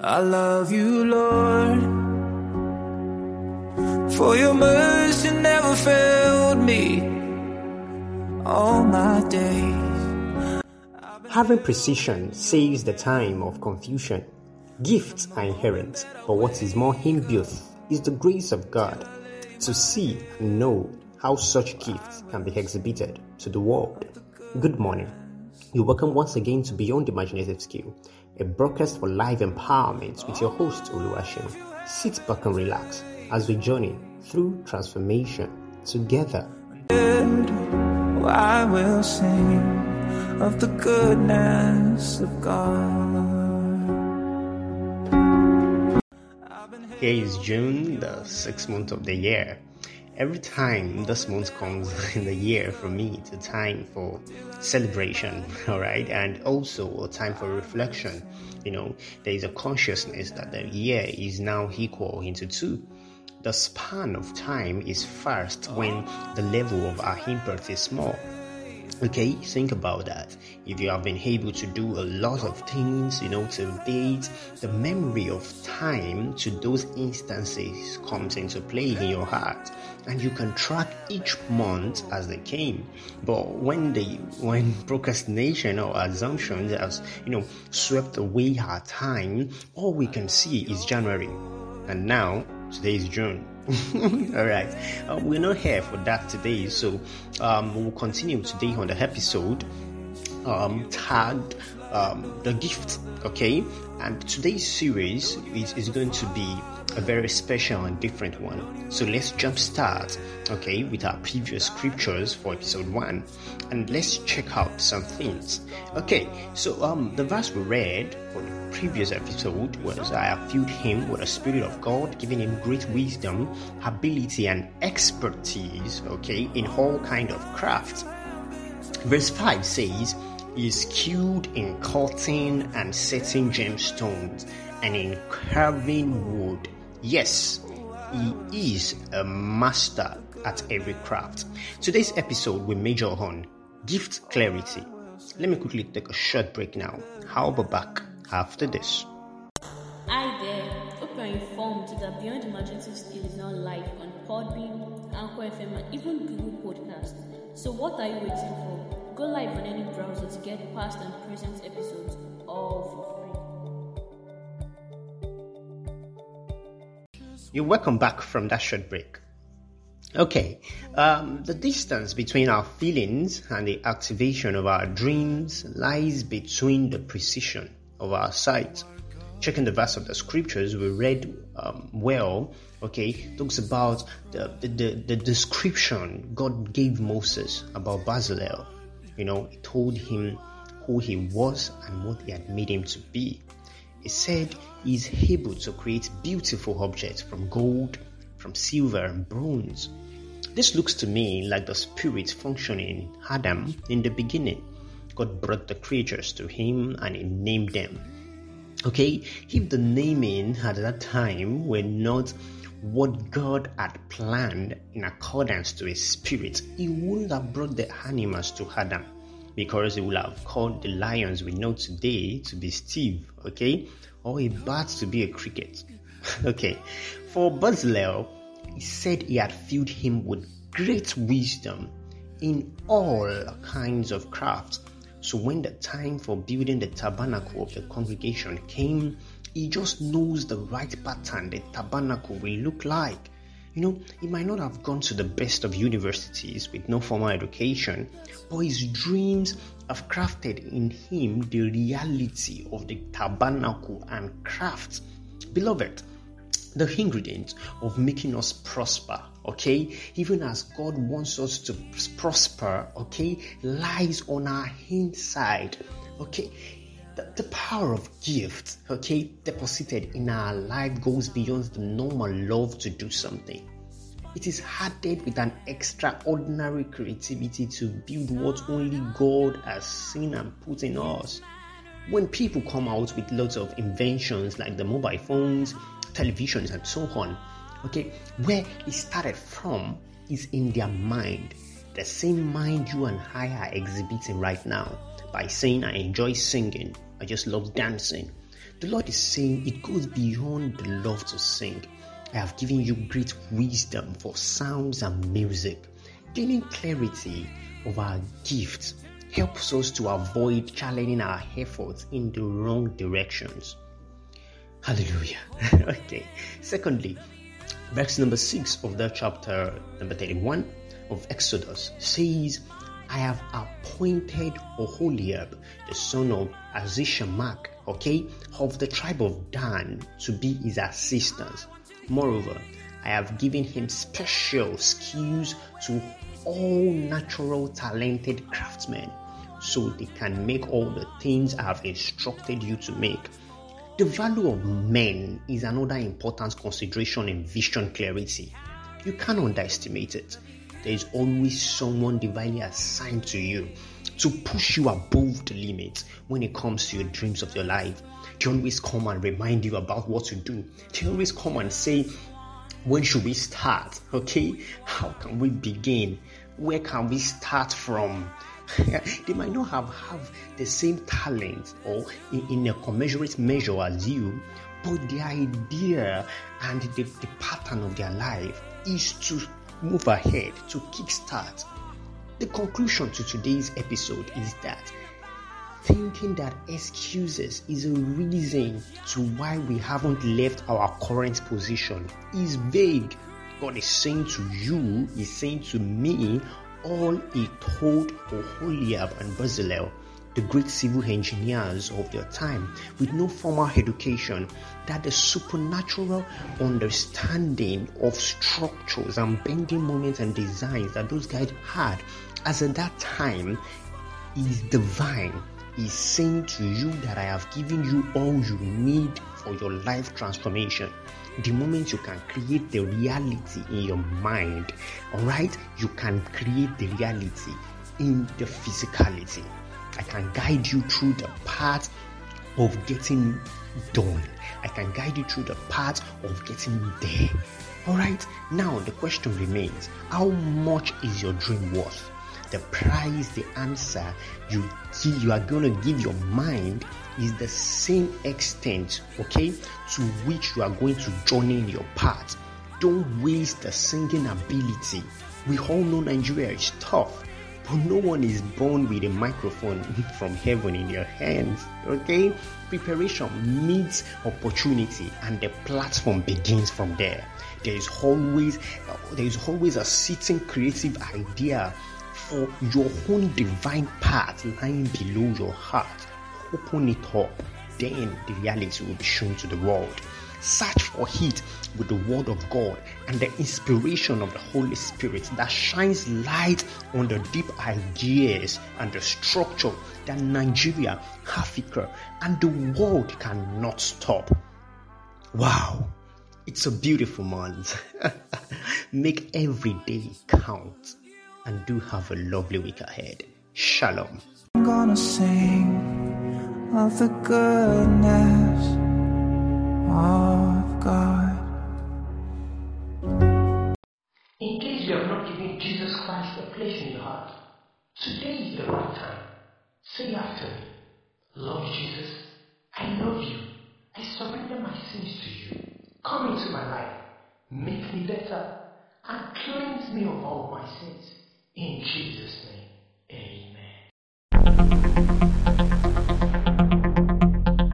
I love you, Lord. For your mercy never failed me all my days. Having precision saves the time of confusion. Gifts are inherent, but what is more inbuilt is the grace of God to see and know how such gifts can be exhibited to the world. Good morning. You're welcome once again to Beyond Imaginative Skill, a broadcast for live empowerment with your host Oluwashim. Sit back and relax as we journey through transformation together. I will sing of the goodness of God. Here is June, the sixth month of the year. Every time this month comes in the year for me, it's a time for celebration, all right, and also a time for reflection. You know, there is a consciousness that the year is now equal into two. The span of time is fast when the level of our input is small. Okay, think about that. If you have been able to do a lot of things, you know, to date, the memory of time to those instances comes into play in your heart, and you can track each month as they came. But when the when procrastination or assumptions has you know swept away our time, all we can see is January, and now today is June. All right, uh, we're not here for that today, so um, we'll continue today on the episode um, tagged um, the gift. Okay, and today's series is, is going to be a very special and different one. So let's jump start, okay, with our previous scriptures for episode one, and let's check out some things. Okay, so um, the verse we read for the previous episode was I have filled him with the Spirit of God, giving him great wisdom, ability, and expertise, okay, in all kind of craft. Verse 5 says, He is skilled in cutting and setting gemstones and in carving wood. Yes, he is a master at every craft. Today's episode will major on gift clarity. Let me quickly take a short break now. I'll be back after this. Hi there. Hope you're informed that Beyond Imaginative Skill is now live on Podbean, Anchor FM, and even Google Podcast. So what are you waiting for? Go live on any browser to get past and present episodes all for free. You're welcome back from that short break. Okay, um, the distance between our feelings and the activation of our dreams lies between the precision of our sight. Checking the verse of the scriptures we read um, well, okay, talks about the, the, the, description God gave Moses about Bezalel. You know, told him who he was and what he had made him to be. He said he's able to create beautiful objects from gold, from silver and bronze. This looks to me like the spirit functioning in Adam in the beginning. God brought the creatures to him and he named them. Okay, if the naming at that time were not what God had planned in accordance to his spirit, he wouldn't have brought the animals to Adam because he would have called the lions we know today to be Steve, okay, or a bat to be a cricket. okay, for Bezalel, he said he had filled him with great wisdom in all kinds of crafts. So when the time for building the tabernacle of the congregation came, he just knows the right pattern the tabernacle will look like. You know, he might not have gone to the best of universities with no formal education, but his dreams have crafted in him the reality of the tabernacle and craft. Beloved, the ingredient of making us prosper, okay, even as God wants us to prosper, okay, lies on our inside, okay. The, the power of gift, okay, deposited in our life goes beyond the normal love to do something. It is added with an extraordinary creativity to build what only God has seen and put in us. When people come out with lots of inventions like the mobile phones, televisions, and so on, okay, where it started from is in their mind. The same mind you and I are exhibiting right now by saying, I enjoy singing, I just love dancing. The Lord is saying it goes beyond the love to sing. I have given you great wisdom for sounds and music. Gaining clarity of our gifts helps us to avoid challenging our efforts in the wrong directions. Hallelujah. okay. Secondly, verse number 6 of that chapter number 31 of Exodus says, I have appointed Oholiab, the son of Ahisamach, okay, of the tribe of Dan, to be his assistant. Moreover, I have given him special skills to all natural talented craftsmen, so they can make all the things I have instructed you to make. The value of men is another important consideration in vision clarity. You can't underestimate it there is always someone divinely assigned to you to push you above the limits when it comes to your dreams of your life. They always come and remind you about what to do. They always come and say, when should we start? Okay, how can we begin? Where can we start from? they might not have, have the same talent or in, in a commensurate measure as you, but the idea and the, the pattern of their life is to move ahead, to kickstart. The conclusion to today's episode is that thinking that excuses is a reason to why we haven't left our current position is vague. God is saying to you, is saying to me, all He told Oholiab and Bezalel the great civil engineers of their time with no formal education that the supernatural understanding of structures and bending moments and designs that those guys had as at that time is divine is saying to you that I have given you all you need for your life transformation. The moment you can create the reality in your mind, all right, you can create the reality in the physicality. I can guide you through the path of getting done. I can guide you through the path of getting there. All right, now the question remains how much is your dream worth? The price, the answer you you are going to give your mind is the same extent, okay, to which you are going to journey in your path. Don't waste the singing ability. We all know Nigeria is tough. But no one is born with a microphone from heaven in your hands. Okay? Preparation meets opportunity and the platform begins from there. There is always uh, there is always a sitting creative idea for your own divine path lying below your heart. Open it up. Then the reality will be shown to the world. Search for it with the Word of God and the inspiration of the Holy Spirit that shines light on the deep ideas and the structure that Nigeria, Africa, and the world cannot stop. Wow, it's a beautiful month. Make every day count and do have a lovely week ahead. Shalom. I'm gonna sing of the goodness of God. In case you have not given Jesus Christ a place in your heart, today is the right time. Say after me, Lord Jesus, I love you. I surrender my sins to you. Come into my life, make me better, and cleanse me of all my sins. In Jesus' name, amen.